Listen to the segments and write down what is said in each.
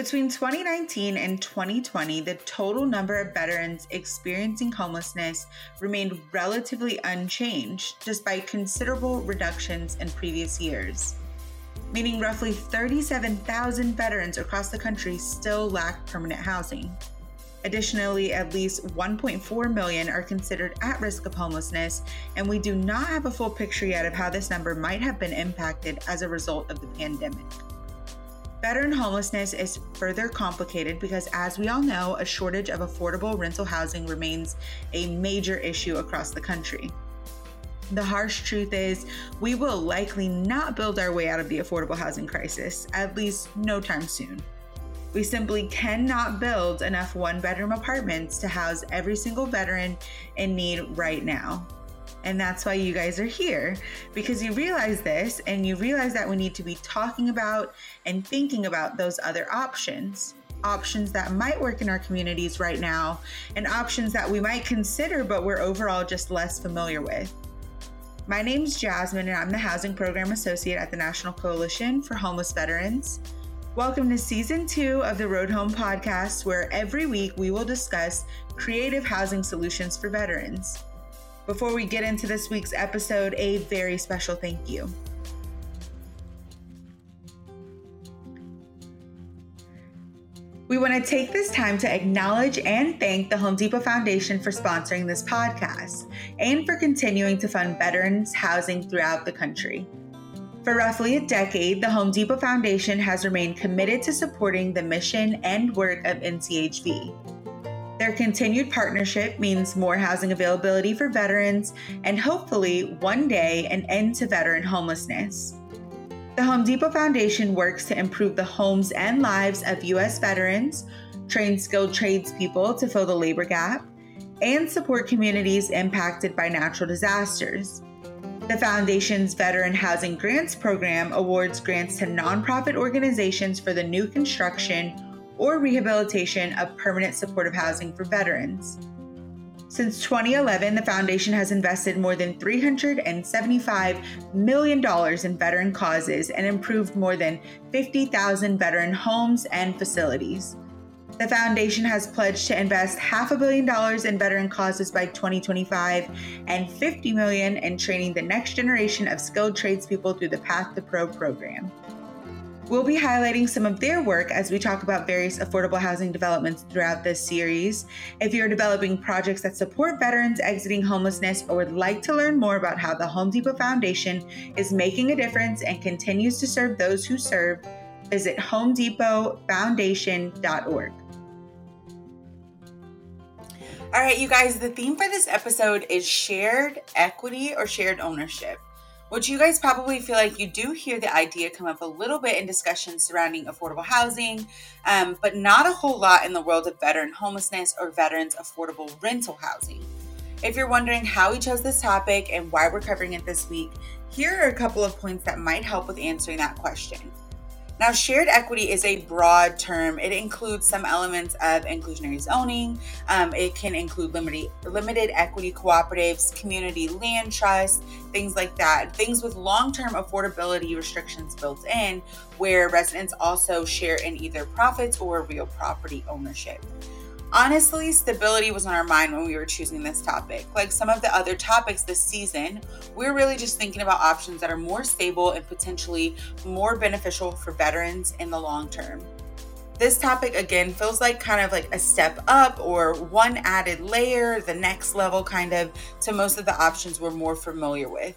Between 2019 and 2020, the total number of veterans experiencing homelessness remained relatively unchanged, despite considerable reductions in previous years, meaning roughly 37,000 veterans across the country still lack permanent housing. Additionally, at least 1.4 million are considered at risk of homelessness, and we do not have a full picture yet of how this number might have been impacted as a result of the pandemic. Veteran homelessness is further complicated because, as we all know, a shortage of affordable rental housing remains a major issue across the country. The harsh truth is, we will likely not build our way out of the affordable housing crisis, at least no time soon. We simply cannot build enough one bedroom apartments to house every single veteran in need right now. And that's why you guys are here because you realize this and you realize that we need to be talking about and thinking about those other options. Options that might work in our communities right now, and options that we might consider, but we're overall just less familiar with. My name's Jasmine, and I'm the Housing Program Associate at the National Coalition for Homeless Veterans. Welcome to season two of the Road Home podcast, where every week we will discuss creative housing solutions for veterans. Before we get into this week's episode, a very special thank you. We want to take this time to acknowledge and thank the Home Depot Foundation for sponsoring this podcast and for continuing to fund veterans housing throughout the country. For roughly a decade, the Home Depot Foundation has remained committed to supporting the mission and work of NCHV. Their continued partnership means more housing availability for veterans and hopefully one day an end to veteran homelessness. The Home Depot Foundation works to improve the homes and lives of U.S. veterans, train skilled tradespeople to fill the labor gap, and support communities impacted by natural disasters. The Foundation's Veteran Housing Grants Program awards grants to nonprofit organizations for the new construction or rehabilitation of permanent supportive housing for veterans. Since 2011, the foundation has invested more than $375 million in veteran causes and improved more than 50,000 veteran homes and facilities. The foundation has pledged to invest half a billion dollars in veteran causes by 2025 and 50 million in training the next generation of skilled tradespeople through the Path to Pro program. We'll be highlighting some of their work as we talk about various affordable housing developments throughout this series. If you're developing projects that support veterans exiting homelessness or would like to learn more about how the Home Depot Foundation is making a difference and continues to serve those who serve, visit homedepotfoundation.org. All right, you guys, the theme for this episode is shared equity or shared ownership which you guys probably feel like you do hear the idea come up a little bit in discussions surrounding affordable housing, um, but not a whole lot in the world of veteran homelessness or veterans affordable rental housing. If you're wondering how we chose this topic and why we're covering it this week, here are a couple of points that might help with answering that question. Now, shared equity is a broad term. It includes some elements of inclusionary zoning. Um, it can include limited, limited equity cooperatives, community land trusts, things like that. Things with long term affordability restrictions built in, where residents also share in either profits or real property ownership. Honestly, stability was on our mind when we were choosing this topic. Like some of the other topics this season, we're really just thinking about options that are more stable and potentially more beneficial for veterans in the long term. This topic again feels like kind of like a step up or one added layer, the next level kind of to most of the options we're more familiar with.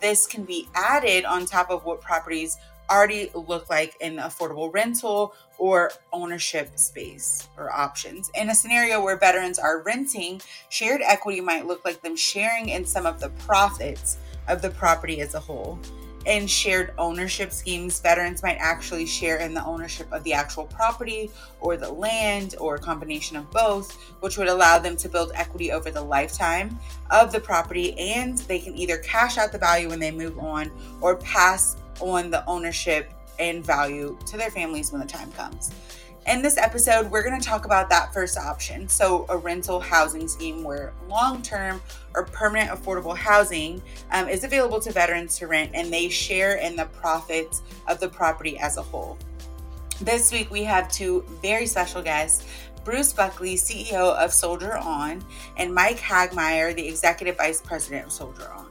This can be added on top of what properties already look like an affordable rental or ownership space or options. In a scenario where veterans are renting, shared equity might look like them sharing in some of the profits of the property as a whole. In shared ownership schemes, veterans might actually share in the ownership of the actual property or the land or a combination of both, which would allow them to build equity over the lifetime of the property and they can either cash out the value when they move on or pass on the ownership and value to their families when the time comes. In this episode, we're going to talk about that first option. So, a rental housing scheme where long term or permanent affordable housing um, is available to veterans to rent and they share in the profits of the property as a whole. This week we have two very special guests Bruce Buckley, CEO of Soldier On, and Mike Hagmaier, the Executive Vice President of Soldier On.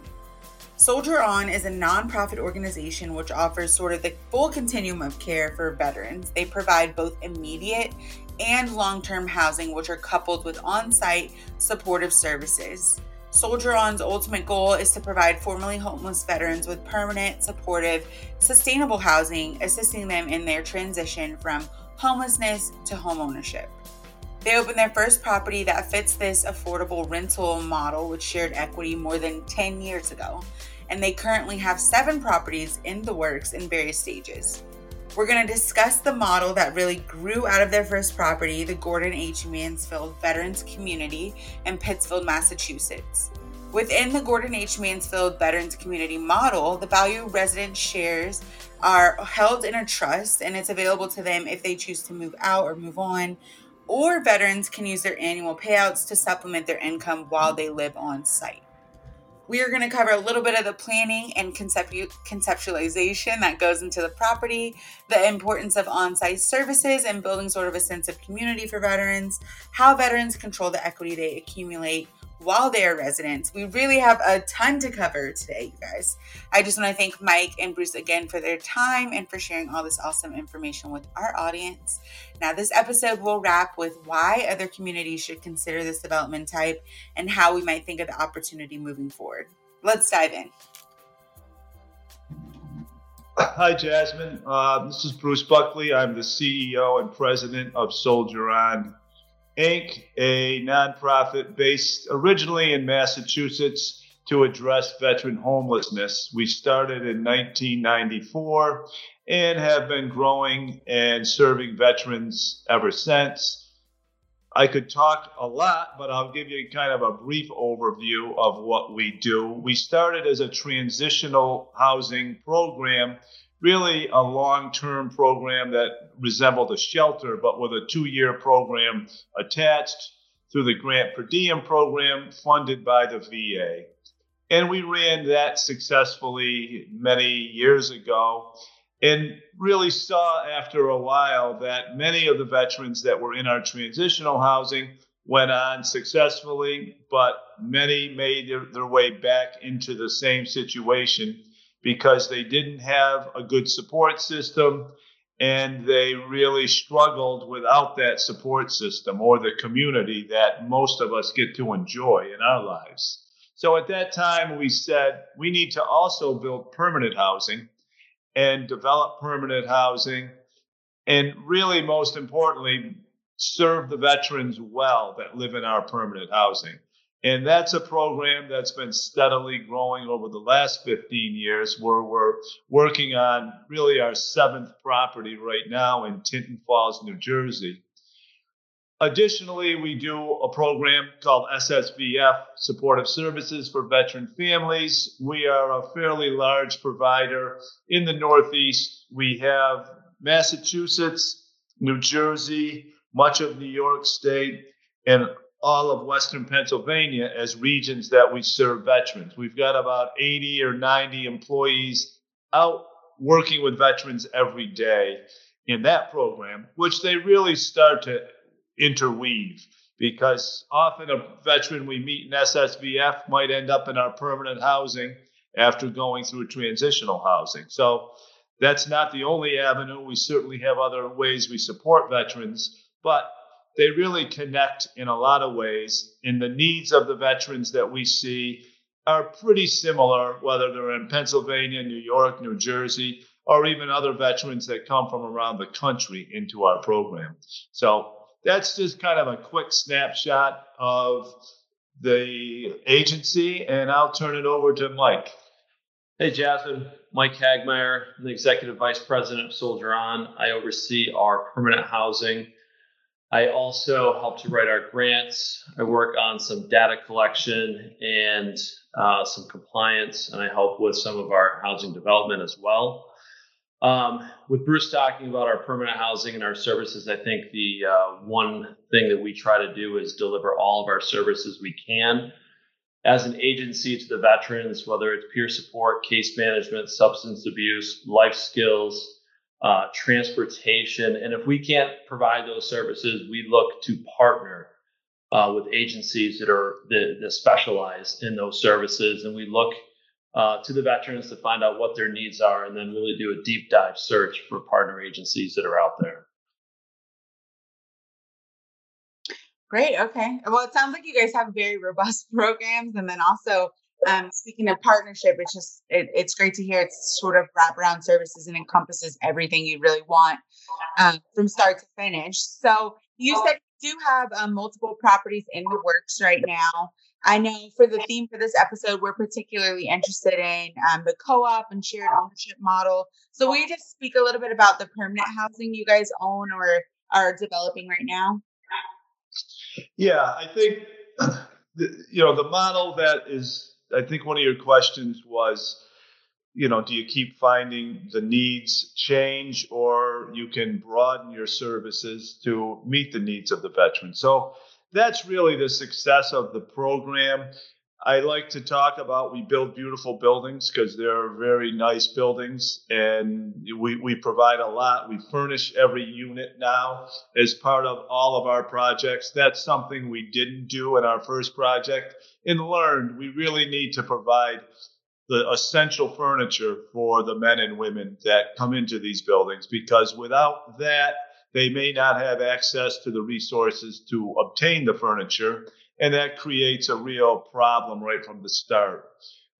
Soldier On is a nonprofit organization which offers sort of the full continuum of care for veterans. They provide both immediate and long term housing, which are coupled with on site supportive services. Soldier On's ultimate goal is to provide formerly homeless veterans with permanent, supportive, sustainable housing, assisting them in their transition from homelessness to homeownership. They opened their first property that fits this affordable rental model with shared equity more than 10 years ago, and they currently have seven properties in the works in various stages. We're going to discuss the model that really grew out of their first property, the Gordon H. Mansfield Veterans Community in Pittsfield, Massachusetts. Within the Gordon H. Mansfield Veterans Community model, the value resident shares are held in a trust and it's available to them if they choose to move out or move on or veterans can use their annual payouts to supplement their income while they live on site. We are going to cover a little bit of the planning and conceptu- conceptualization that goes into the property, the importance of on site services and building sort of a sense of community for veterans, how veterans control the equity they accumulate, while they are residents. We really have a ton to cover today, you guys. I just want to thank Mike and Bruce again for their time and for sharing all this awesome information with our audience. Now, this episode will wrap with why other communities should consider this development type and how we might think of the opportunity moving forward. Let's dive in. Hi, Jasmine. Uh, this is Bruce Buckley. I'm the CEO and president of Soldier On Inc., a nonprofit based originally in Massachusetts to address veteran homelessness. We started in 1994 and have been growing and serving veterans ever since. I could talk a lot, but I'll give you kind of a brief overview of what we do. We started as a transitional housing program really a long term program that resembled a shelter, but with a two year program attached through the grant per diem program funded by the VA. And we ran that successfully many years ago and really saw after a while that many of the veterans that were in our transitional housing went on successfully, but many made their way back into the same situation because they didn't have a good support system and they really struggled without that support system or the community that most of us get to enjoy in our lives. So at that time, we said we need to also build permanent housing and develop permanent housing. And really, most importantly, serve the veterans well that live in our permanent housing. And that's a program that's been steadily growing over the last 15 years, where we're working on really our seventh property right now in Tinton Falls, New Jersey. Additionally, we do a program called SSVF, Supportive Services for Veteran Families. We are a fairly large provider in the Northeast. We have Massachusetts, New Jersey, much of New York State, and all of Western Pennsylvania as regions that we serve veterans. We've got about 80 or 90 employees out working with veterans every day in that program, which they really start to interweave because often a veteran we meet in SSVF might end up in our permanent housing after going through transitional housing. So that's not the only avenue. We certainly have other ways we support veterans, but they really connect in a lot of ways. And the needs of the veterans that we see are pretty similar, whether they're in Pennsylvania, New York, New Jersey, or even other veterans that come from around the country into our program. So that's just kind of a quick snapshot of the agency, and I'll turn it over to Mike. Hey, Jasmine. Mike Hagmaier, I'm the Executive Vice President of Soldier On. I oversee our permanent housing I also help to write our grants. I work on some data collection and uh, some compliance, and I help with some of our housing development as well. Um, with Bruce talking about our permanent housing and our services, I think the uh, one thing that we try to do is deliver all of our services we can as an agency to the veterans, whether it's peer support, case management, substance abuse, life skills, uh, transportation. And if we can't provide those services, we look to partner uh, with agencies that are that, that, specialize in those services, and we look uh, to the veterans to find out what their needs are, and then really do a deep dive search for partner agencies that are out there. Great. Okay. Well, it sounds like you guys have very robust programs, and then also um, speaking of partnership, it's just it, it's great to hear it's sort of wraparound services and encompasses everything you really want um, from start to finish. So you said you do have um, multiple properties in the works right now. I know for the theme for this episode, we're particularly interested in um, the co-op and shared ownership model. So will you just speak a little bit about the permanent housing you guys own or are developing right now? Yeah, I think you know the model that is. I think one of your questions was, you know, do you keep finding the needs change, or you can broaden your services to meet the needs of the veteran? So that's really the success of the program. I like to talk about we build beautiful buildings because they're very nice buildings and we, we provide a lot. We furnish every unit now as part of all of our projects. That's something we didn't do in our first project and learned we really need to provide the essential furniture for the men and women that come into these buildings because without that, they may not have access to the resources to obtain the furniture and that creates a real problem right from the start.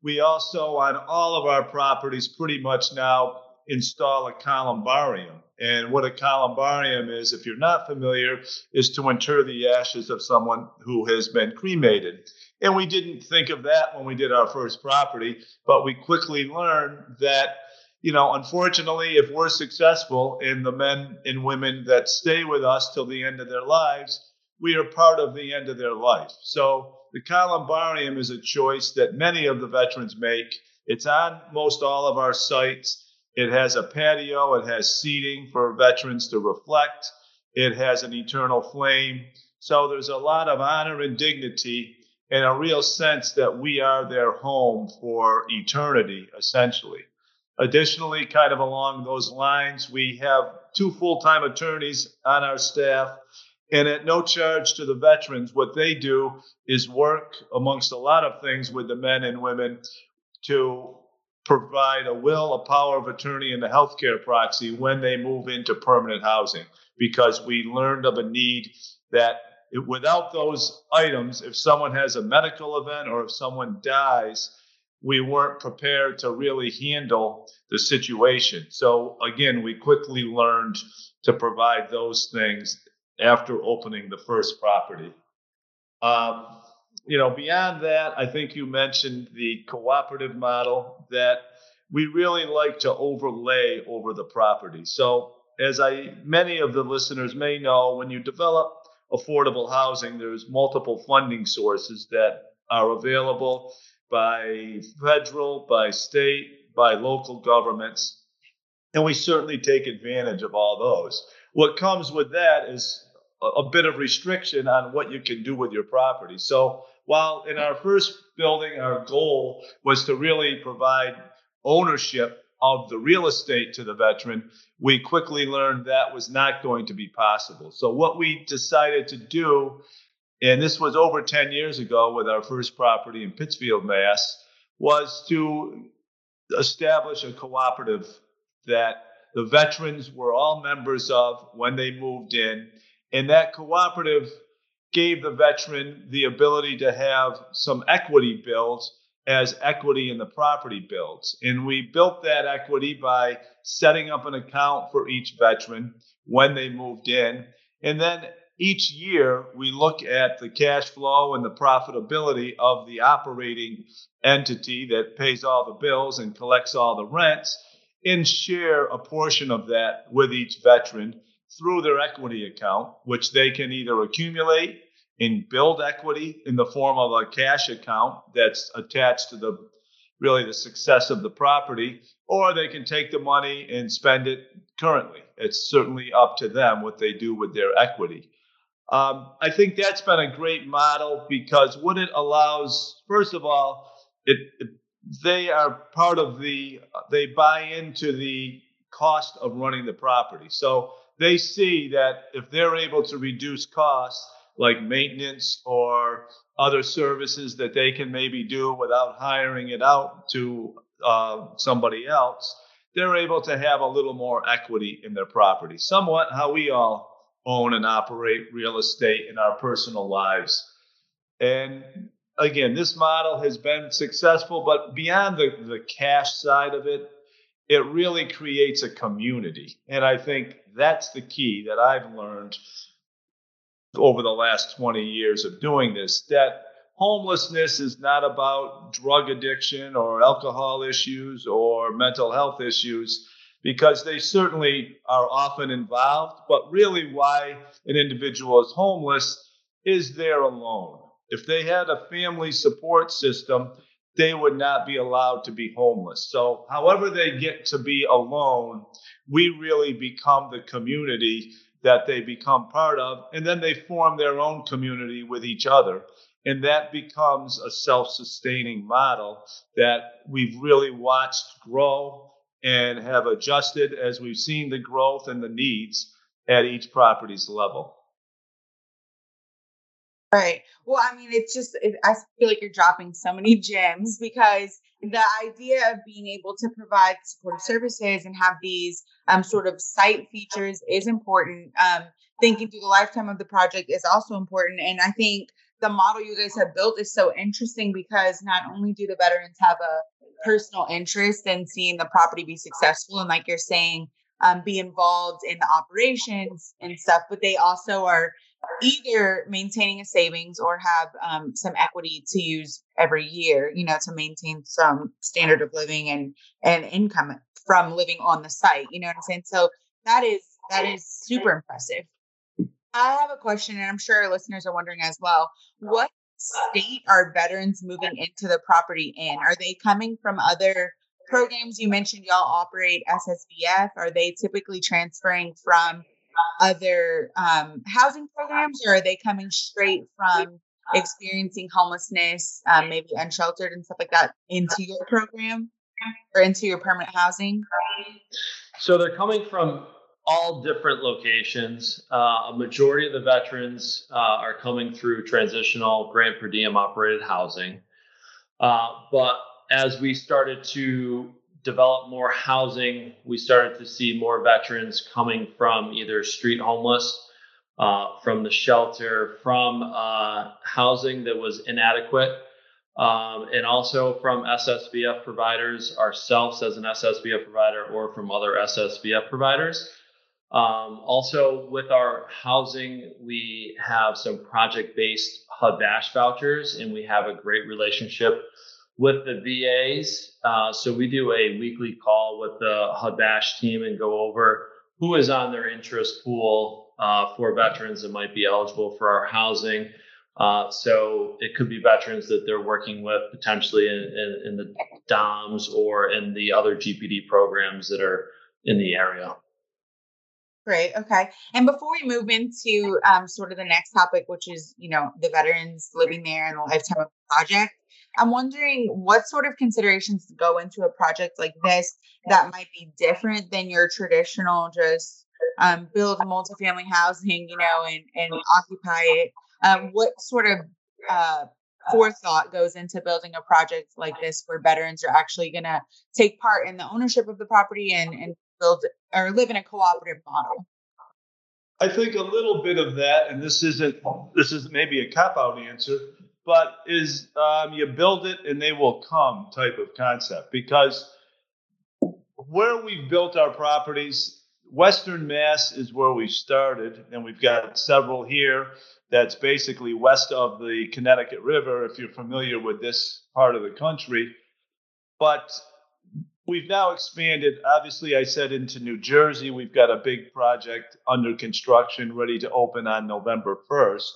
We also, on all of our properties, pretty much now install a columbarium. And what a columbarium is, if you're not familiar, is to inter the ashes of someone who has been cremated. And we didn't think of that when we did our first property, but we quickly learned that, you know, unfortunately, if we're successful in the men and women that stay with us till the end of their lives, we are part of the end of their life. So the columbarium is a choice that many of the veterans make. It's on most all of our sites. It has a patio, it has seating for veterans to reflect, it has an eternal flame. So there's a lot of honor and dignity and a real sense that we are their home for eternity, essentially. Additionally, kind of along those lines, we have two full time attorneys on our staff and at no charge to the veterans, what they do is work amongst a lot of things with the men and women to provide a will, a power of attorney, and a healthcare proxy when they move into permanent housing. Because we learned of a need that without those items, if someone has a medical event or if someone dies, we weren't prepared to really handle the situation. So again, we quickly learned to provide those things after opening the first property. Um, you know, beyond that, I think you mentioned the cooperative model that we really like to overlay over the property. So, as I many of the listeners may know, when you develop affordable housing, there's multiple funding sources that are available by federal, by state, by local governments. And we certainly take advantage of all those. What comes with that is a bit of restriction on what you can do with your property. So while in our first building, our goal was to really provide ownership of the real estate to the veteran, we quickly learned that was not going to be possible. So what we decided to do, and this was over 10 years ago with our first property in Pittsfield, Mass, was to establish a cooperative that the veterans were all members of when they moved in and that cooperative gave the veteran the ability to have some equity built as equity in the property builds. And we built that equity by setting up an account for each veteran when they moved in. And then each year we look at the cash flow and the profitability of the operating entity that pays all the bills and collects all the rents and share a portion of that with each veteran through their equity account, which they can either accumulate and build equity in the form of a cash account that's attached to the really the success of the property, or they can take the money and spend it currently. It's certainly up to them what they do with their equity. Um, I think that's been a great model because what it allows, first of all, it, it they are part of the, they buy into the cost of running the property. So they see that if they're able to reduce costs like maintenance or other services that they can maybe do without hiring it out to uh, somebody else, they're able to have a little more equity in their property. Somewhat how we all own and operate real estate in our personal lives. And again, this model has been successful, but beyond the, the cash side of it, it really creates a community. And I think that's the key that I've learned over the last 20 years of doing this that homelessness is not about drug addiction or alcohol issues or mental health issues because they certainly are often involved but really why an individual is homeless is they're alone if they had a family support system they would not be allowed to be homeless so however they get to be alone we really become the community that they become part of, and then they form their own community with each other. And that becomes a self sustaining model that we've really watched grow and have adjusted as we've seen the growth and the needs at each property's level. Right. Well, I mean, it's just, it, I feel like you're dropping so many gems because the idea of being able to provide support services and have these um, sort of site features is important. Um, thinking through the lifetime of the project is also important. And I think the model you guys have built is so interesting because not only do the veterans have a personal interest in seeing the property be successful and, like you're saying, um, be involved in the operations and stuff, but they also are either maintaining a savings or have um, some equity to use every year, you know, to maintain some standard of living and and income from living on the site. You know what I'm saying? So that is that is super impressive. I have a question, and I'm sure our listeners are wondering as well. What state are veterans moving into the property in? Are they coming from other programs? You mentioned y'all operate SSVF. Are they typically transferring from other um, housing programs, or are they coming straight from experiencing homelessness, um, maybe unsheltered and stuff like that, into your program or into your permanent housing? So they're coming from all different locations. Uh, a majority of the veterans uh, are coming through transitional grant per diem operated housing. Uh, but as we started to develop more housing, we started to see more veterans coming from either street homeless, uh, from the shelter, from uh, housing that was inadequate, um, and also from SSVF providers ourselves as an SSVF provider or from other SSVF providers. Um, also, with our housing, we have some project based HUD VASH vouchers, and we have a great relationship with the VAs. Uh, so we do a weekly call with the HUD VASH team and go over who is on their interest pool uh, for veterans that might be eligible for our housing. Uh, so it could be veterans that they're working with potentially in, in, in, the DOMS or in the other GPD programs that are in the area. Great. Okay. And before we move into um, sort of the next topic, which is you know the veterans living there and the lifetime of the project, I'm wondering what sort of considerations go into a project like this that might be different than your traditional just um, build multifamily housing, you know, and, and occupy it. Um, what sort of uh, forethought goes into building a project like this where veterans are actually going to take part in the ownership of the property and, and build or live in a cooperative model? I think a little bit of that, and this isn't this is maybe a cop out answer, but is um, you build it and they will come type of concept because where we've built our properties, Western Mass is where we started, and we've got several here. That's basically west of the Connecticut River, if you're familiar with this part of the country. But we've now expanded. Obviously, I said into New Jersey, we've got a big project under construction, ready to open on November 1st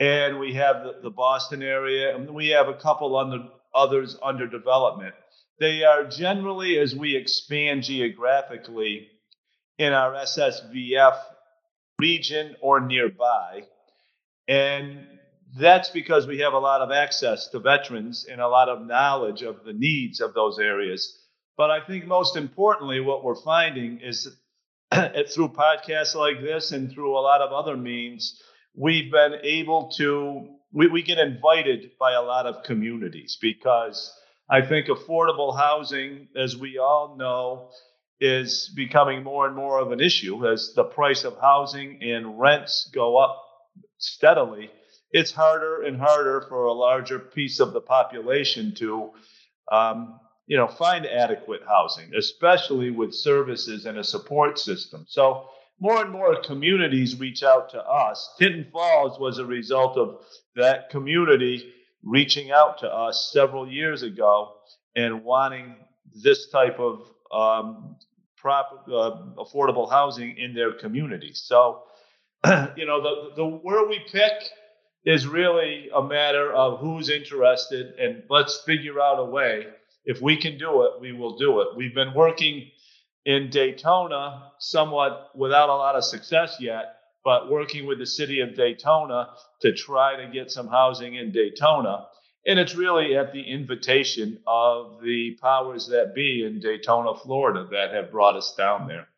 and we have the, the Boston area, and we have a couple under, others under development. They are generally, as we expand geographically in our SSVF region or nearby. And that's because we have a lot of access to veterans and a lot of knowledge of the needs of those areas. But I think most importantly, what we're finding is through podcasts like this and through a lot of other means, we've been able to, we, we get invited by a lot of communities because I think affordable housing, as we all know, is becoming more and more of an issue as the price of housing and rents go up steadily. It's harder and harder for a larger piece of the population to, um, you know, find adequate housing, especially with services and a support system. So more and more communities reach out to us. Tinton Falls was a result of that community reaching out to us several years ago and wanting this type of um, prop, uh, affordable housing in their community. So, you know, the, the where we pick is really a matter of who's interested, and let's figure out a way. If we can do it, we will do it. We've been working in Daytona somewhat without a lot of success yet, but working with the city of Daytona to try to get some housing in Daytona. And it's really at the invitation of the powers that be in Daytona, Florida, that have brought us down there.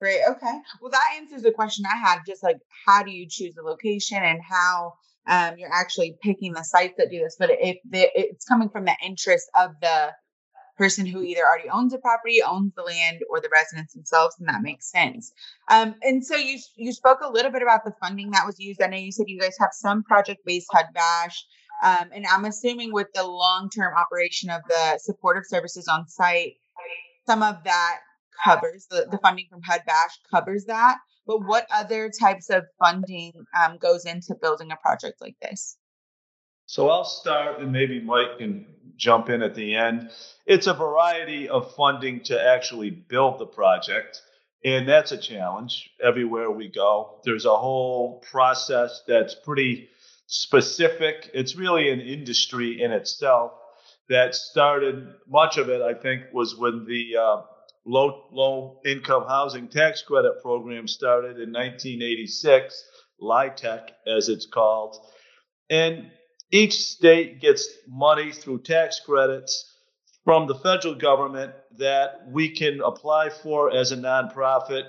Great. Okay. Well, that answers the question I had. Just like, how do you choose the location and how um, you're actually picking the sites that do this? But if the, it's coming from the interest of the person who either already owns a property, owns the land, or the residents themselves, and that makes sense. Um, and so you you spoke a little bit about the funding that was used. I know you said you guys have some project based HUD VASH, um, and I'm assuming with the long term operation of the supportive services on site, some of that covers the, the funding from HUD VASH covers that. But what other types of funding um, goes into building a project like this? So I'll start, and maybe Mike can jump in at the end. It's a variety of funding to actually build the project. And that's a challenge everywhere we go. There's a whole process that's pretty specific. It's really an industry in itself that started, much of it, I think, was when the uh, low, low income housing tax credit program started in 1986, LIHTC as it's called. And each state gets money through tax credits from the federal government that we can apply for as a nonprofit.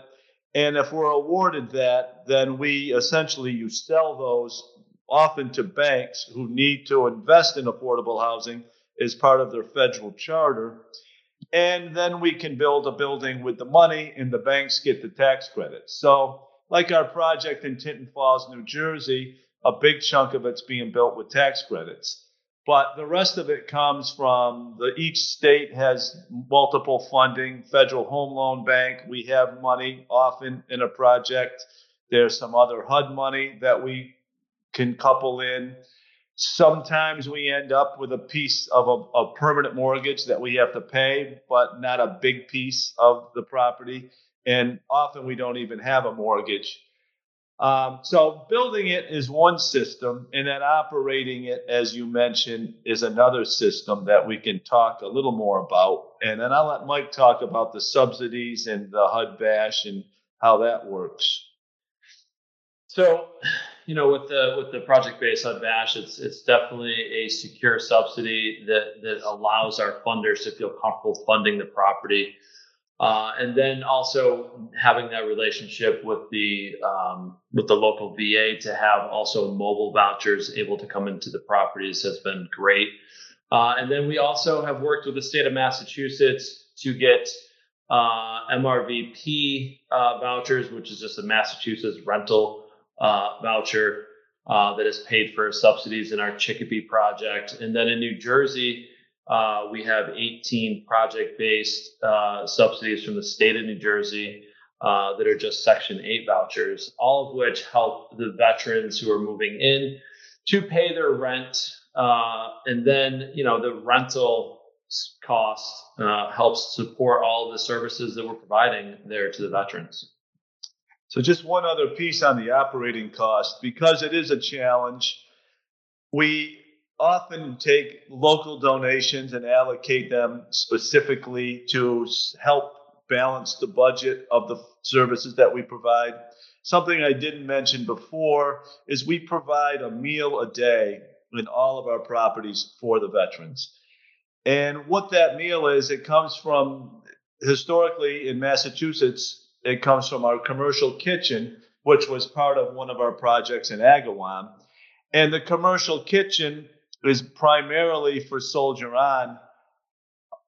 And if we're awarded that, then we essentially you sell those often to banks who need to invest in affordable housing as part of their federal charter. And then we can build a building with the money, and the banks get the tax credits. So, like our project in Tinton Falls, New Jersey, a big chunk of it's being built with tax credits. But the rest of it comes from the each state has multiple funding. Federal Home Loan Bank, we have money often in a project. There's some other HUD money that we can couple in. Sometimes we end up with a piece of a, a permanent mortgage that we have to pay, but not a big piece of the property. And often we don't even have a mortgage. Um, so building it is one system, and then operating it, as you mentioned, is another system that we can talk a little more about. And then I'll let Mike talk about the subsidies and the HUD VASH and how that works. So, you know, with the with the project-based HUD VASH, it's it's definitely a secure subsidy that that allows our funders to feel comfortable funding the property. Uh, and then also having that relationship with the um, with the local VA to have also mobile vouchers able to come into the properties has been great. Uh, and then we also have worked with the state of Massachusetts to get uh, MRVP uh, vouchers, which is just a Massachusetts rental uh, voucher uh, that is paid for subsidies in our Chicopee project. And then in New Jersey, uh, we have 18 project-based uh, subsidies from the state of New Jersey uh, that are just Section 8 vouchers, all of which help the veterans who are moving in to pay their rent. Uh, and then, you know, the rental cost uh, helps support all the services that we're providing there to the veterans. So, just one other piece on the operating cost, because it is a challenge. We often take local donations and allocate them specifically to help balance the budget of the services that we provide. Something I didn't mention before is we provide a meal a day in all of our properties for the veterans. And what that meal is, it comes from historically in Massachusetts, it comes from our commercial kitchen, which was part of one of our projects in Agawam. And the commercial kitchen is primarily for Soldier On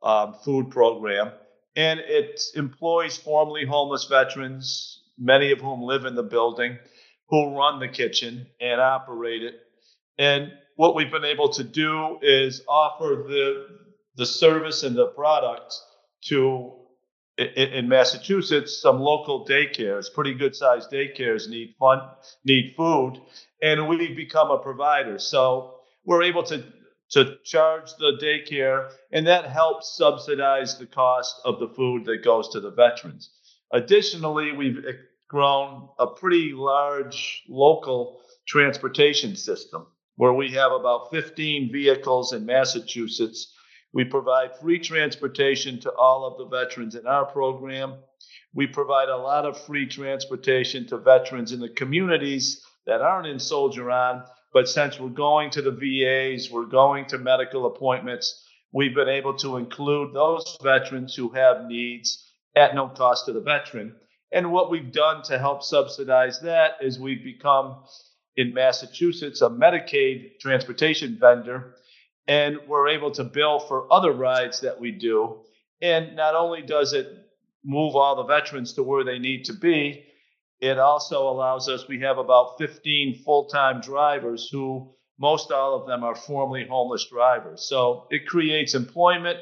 um, food program, and it employs formerly homeless veterans, many of whom live in the building, who run the kitchen and operate it. And what we've been able to do is offer the the service and the product to in, Massachusetts, some local daycares, pretty good sized daycares need fun, need food, and we've become a provider. So we're able to to charge the daycare, and that helps subsidize the cost of the food that goes to the veterans. Additionally, we've eh, grown a pretty large local transportation system where we have about 15 vehicles in Massachusetts. We provide free transportation to all of the veterans in our program. We provide a lot of free transportation to veterans in the communities that aren't in Soldier On but since we're going to the VAs, we're going to medical appointments, we've been able to include those veterans who have needs at no cost to the veteran. And what we've done to help subsidize that is we've become in Massachusetts a Medicaid transportation vendor, and we're able to bill for other rides that we do. And not only does it move all the veterans to where they need to be, it also allows us, we have about 15 full time drivers who most all of them are formerly homeless drivers. So it creates employment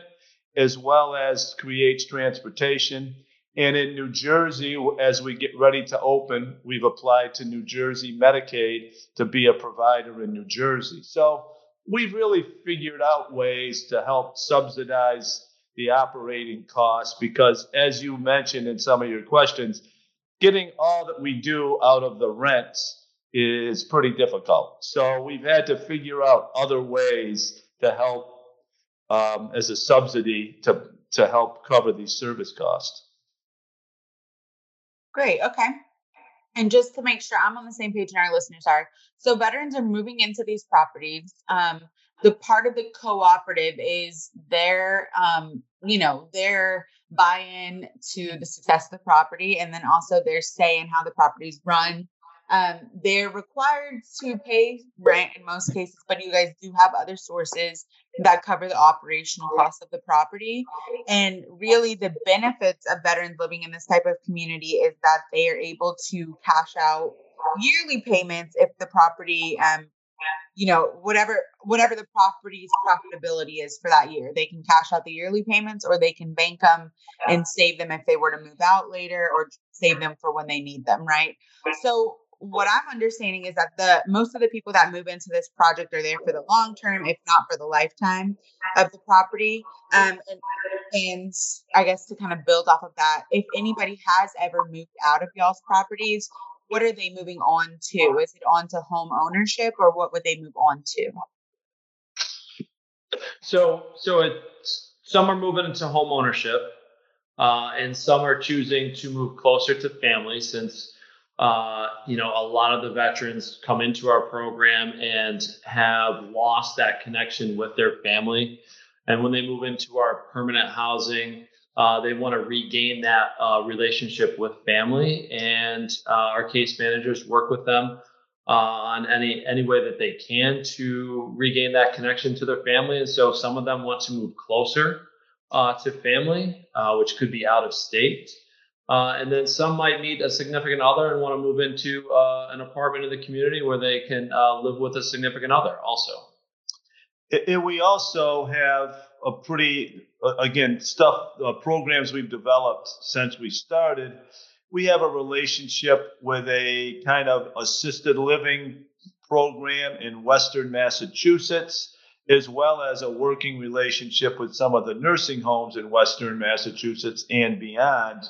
as well as creates transportation. And in New Jersey, as we get ready to open, we've applied to New Jersey Medicaid to be a provider in New Jersey. So we've really figured out ways to help subsidize the operating costs because, as you mentioned in some of your questions, getting all that we do out of the rent is pretty difficult. So we've had to figure out other ways to help um, as a subsidy to to help cover these service costs. Great. Okay. And just to make sure I'm on the same page and our listeners are, so veterans are moving into these properties. Um, the part of the cooperative is their, um, you know, their buy-in to the success of the property and then also their say in how the properties run. Um, they're required to pay rent in most cases but you guys do have other sources that cover the operational costs of the property. And really the benefits of veterans living in this type of community is that they are able to cash out yearly payments if the property um, you know whatever whatever the property's profitability is for that year. They can cash out the yearly payments or they can bank them and save them if they were to move out later or save them for when they need them right? So what i'm understanding is that the most of the people that move into this project are there for the long term if not for the lifetime of the property um, and, and i guess to kind of build off of that if anybody has ever moved out of y'all's properties what are they moving on to? Is it on to home ownership or what would they move on to? So, so it's some are moving into home ownership, uh, and some are choosing to move closer to family since uh, you know a lot of the veterans come into our program and have lost that connection with their family, and when they move into our permanent housing, uh, they want to regain that uh, relationship with family, and uh, our case managers work with them uh, on any any way that they can to regain that connection to their family. And so, some of them want to move closer uh, to family, uh, which could be out of state. and then some might meet a significant other and want to move into an apartment in the community where they can live with a significant other also. And we also have a pretty again stuff uh, programs we've developed since we started. We have a relationship with a kind of assisted living program in western massachusetts as well as a working relationship with some of the nursing homes in western massachusetts and beyond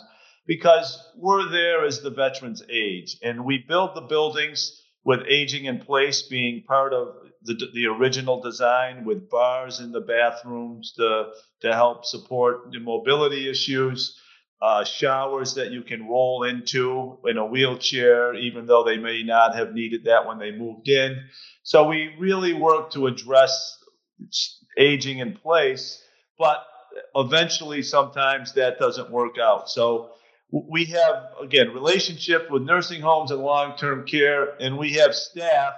because we're there as the veterans age. And we build the buildings with aging in place being part of the, the original design with bars in the bathrooms to, to help support the mobility issues, uh, showers that you can roll into in a wheelchair, even though they may not have needed that when they moved in. So we really work to address aging in place. but eventually sometimes that doesn't work out. So we have again relationship with nursing homes and long-term care and we have staff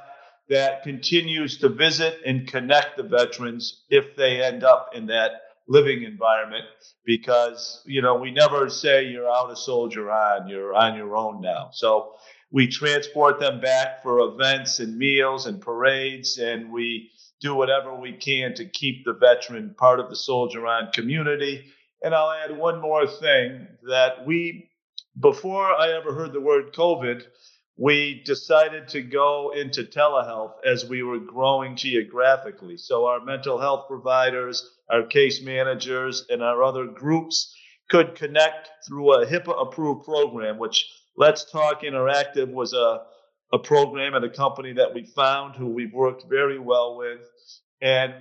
that continues to visit and connect the veterans if they end up in that living environment. Because you know we never say you're out a soldier on you're on your own now. So we transport them back for events and meals and parades and we do whatever we can to keep the veteran part of the soldier on community. And i'll add one more thing that we before i ever heard the word covid we decided to go into telehealth as we were growing geographically. So our mental health providers, our case managers, and our other groups could connect through a HIPAA approved program, which Let's Talk Interactive was a, a program and a company that we found who we've worked very well with. And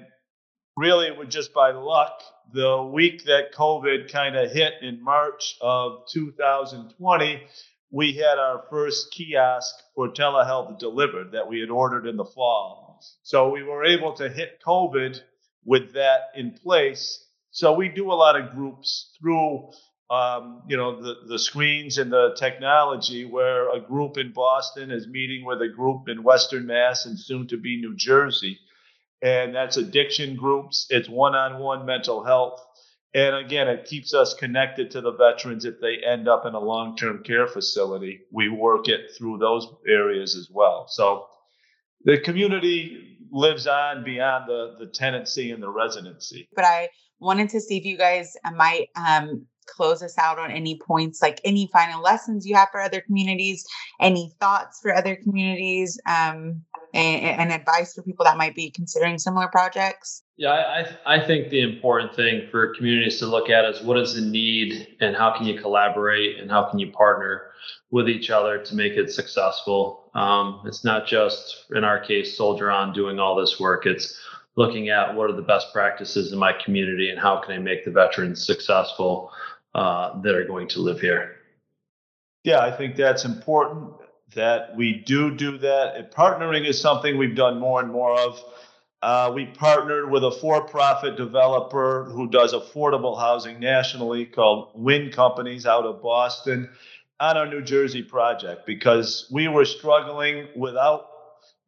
really, it was just by luck. The week that COVID kind of hit in March of 2020, we had our first kiosk for telehealth delivered that we had ordered in the fall. So we were able to hit COVID with that in place. So we do a lot of groups through, um, you know, the, the screens and the technology where a group in Boston is meeting with a group in Western Mass and soon to be New Jersey. And that's addiction groups. It's one-on-one mental health and again, it keeps us connected to the veterans if they end up in a long term care facility. We work it through those areas as well. So the community lives on beyond the, the tenancy and the residency. But I wanted to see if you guys might um, close us out on any points, like any final lessons you have for other communities, any thoughts for other communities, um, and, and advice for people that might be considering similar projects? Yeah, I, I think the important thing for communities to look at is what is the need and how can you collaborate and how can you partner with each other to make it successful. Um, it's not just, in our case, Soldier On doing all this work. It's looking at what are the best practices in my community and how can I make the veterans successful uh, that are going to live here. Yeah, I think that's important that we do do that. Partnering is something we've done more and more of. Uh, we partnered with a for-profit developer who does affordable housing nationally called WinnCompanies out of Boston on our New Jersey project because we were struggling without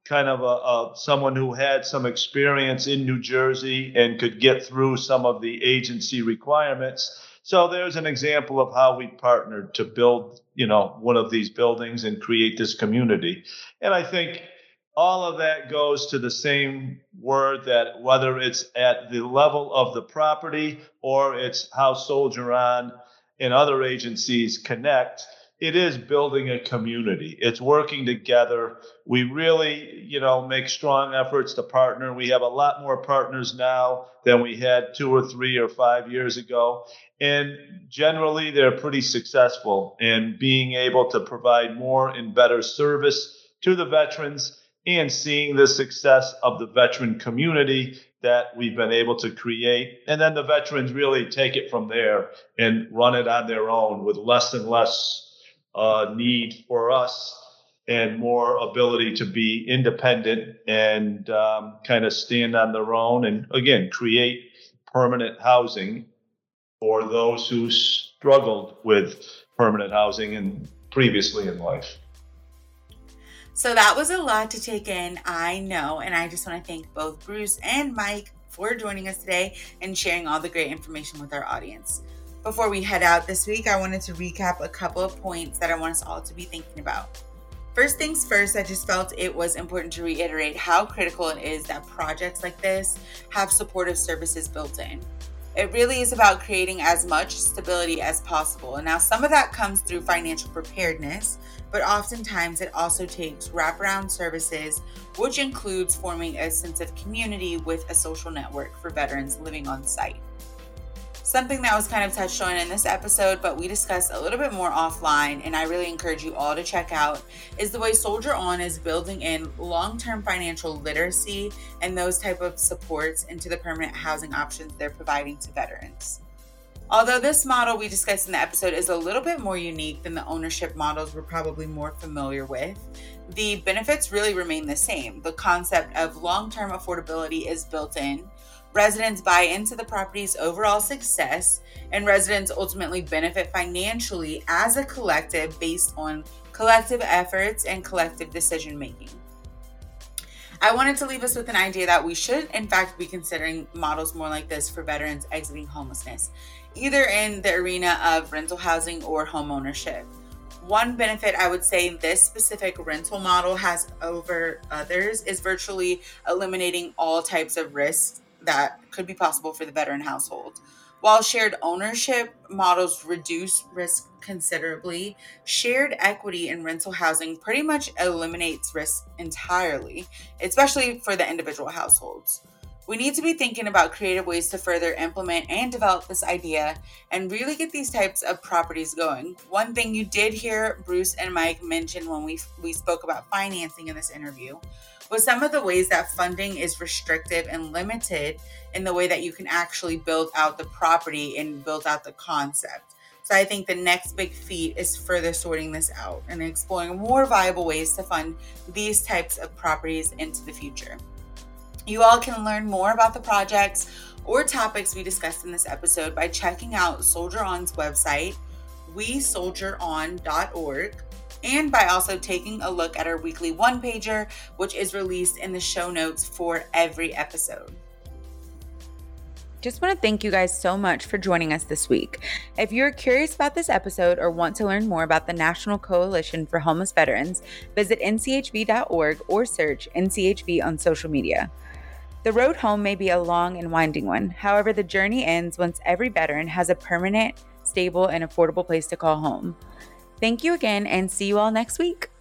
kind of a, a, someone who had some experience in New Jersey and could get through some of the agency requirements. So there's an example of how we partnered to build, you know, one of these buildings and create this community. And I think all of that goes to the same word that whether it's at the level of the property or it's how Soldier On and other agencies connect, it is building a community. It's working together. We really, you know, make strong efforts to partner. We have a lot more partners now than we had two or three or five years ago. And generally, they're pretty successful in being able to provide more and better service to the veterans and seeing the success of the veteran community that we've been able to create. And then the veterans really take it from there and run it on their own with less and less uh, need for us and more ability to be independent and um, kind of stand on their own and again create permanent housing for those who struggled with permanent housing and previously in life. So that was a lot to take in, I know. And I just want to thank both Bruce and Mike for joining us today and sharing all the great information with our audience. Before we head out this week, I wanted to recap a couple of points that I want us all to be thinking about. First things first, I just felt it was important to reiterate how critical it is that projects like this have supportive services built in. It really is about creating as much stability as possible. And now, some of that comes through financial preparedness, but oftentimes it also takes wraparound services, which includes forming a sense of community with a social network for veterans living on site. Something that was kind of touched on in this episode, but we discussed a little bit more offline, and I really encourage you all to check out, is the way Soldier On is building in long-term financial literacy and those type of supports into the permanent housing options they're providing to veterans. Although this model we discussed in the episode is a little bit more unique than the ownership models we're probably more familiar with, the benefits really remain the same. The concept of long term affordability is built in, residents buy into the property's overall success, and residents ultimately benefit financially as a collective based on collective efforts and collective decision making. I wanted to leave us with an idea that we should, in fact, be considering models more like this for veterans exiting homelessness, either in the arena of rental housing or home ownership. One benefit I would say this specific rental model has over others is virtually eliminating all types of risks that could be possible for the veteran household. While shared ownership models reduce risk considerably, shared equity in rental housing pretty much eliminates risk entirely, especially for the individual households. We need to be thinking about creative ways to further implement and develop this idea and really get these types of properties going. One thing you did hear Bruce and Mike mention when we, we spoke about financing in this interview was some of the ways that funding is restrictive and limited in the way that you can actually build out the property and build out the concept. So I think the next big feat is further sorting this out and exploring more viable ways to fund these types of properties into the future. You all can learn more about the projects or topics we discussed in this episode by checking out Soldier On's website, wesoldieron.org and by also taking a look at our weekly one pager, which is released in the show notes for every episode. Just want to thank you guys so much for joining us this week. If you're curious about this episode or want to learn more about the National Coalition for Homeless Veterans, visit nchv.org or search NCHV on social media. The road home may be a long and winding one. However, the journey ends once every veteran has a permanent, stable, and affordable place to call home. Thank you again and see you all next week.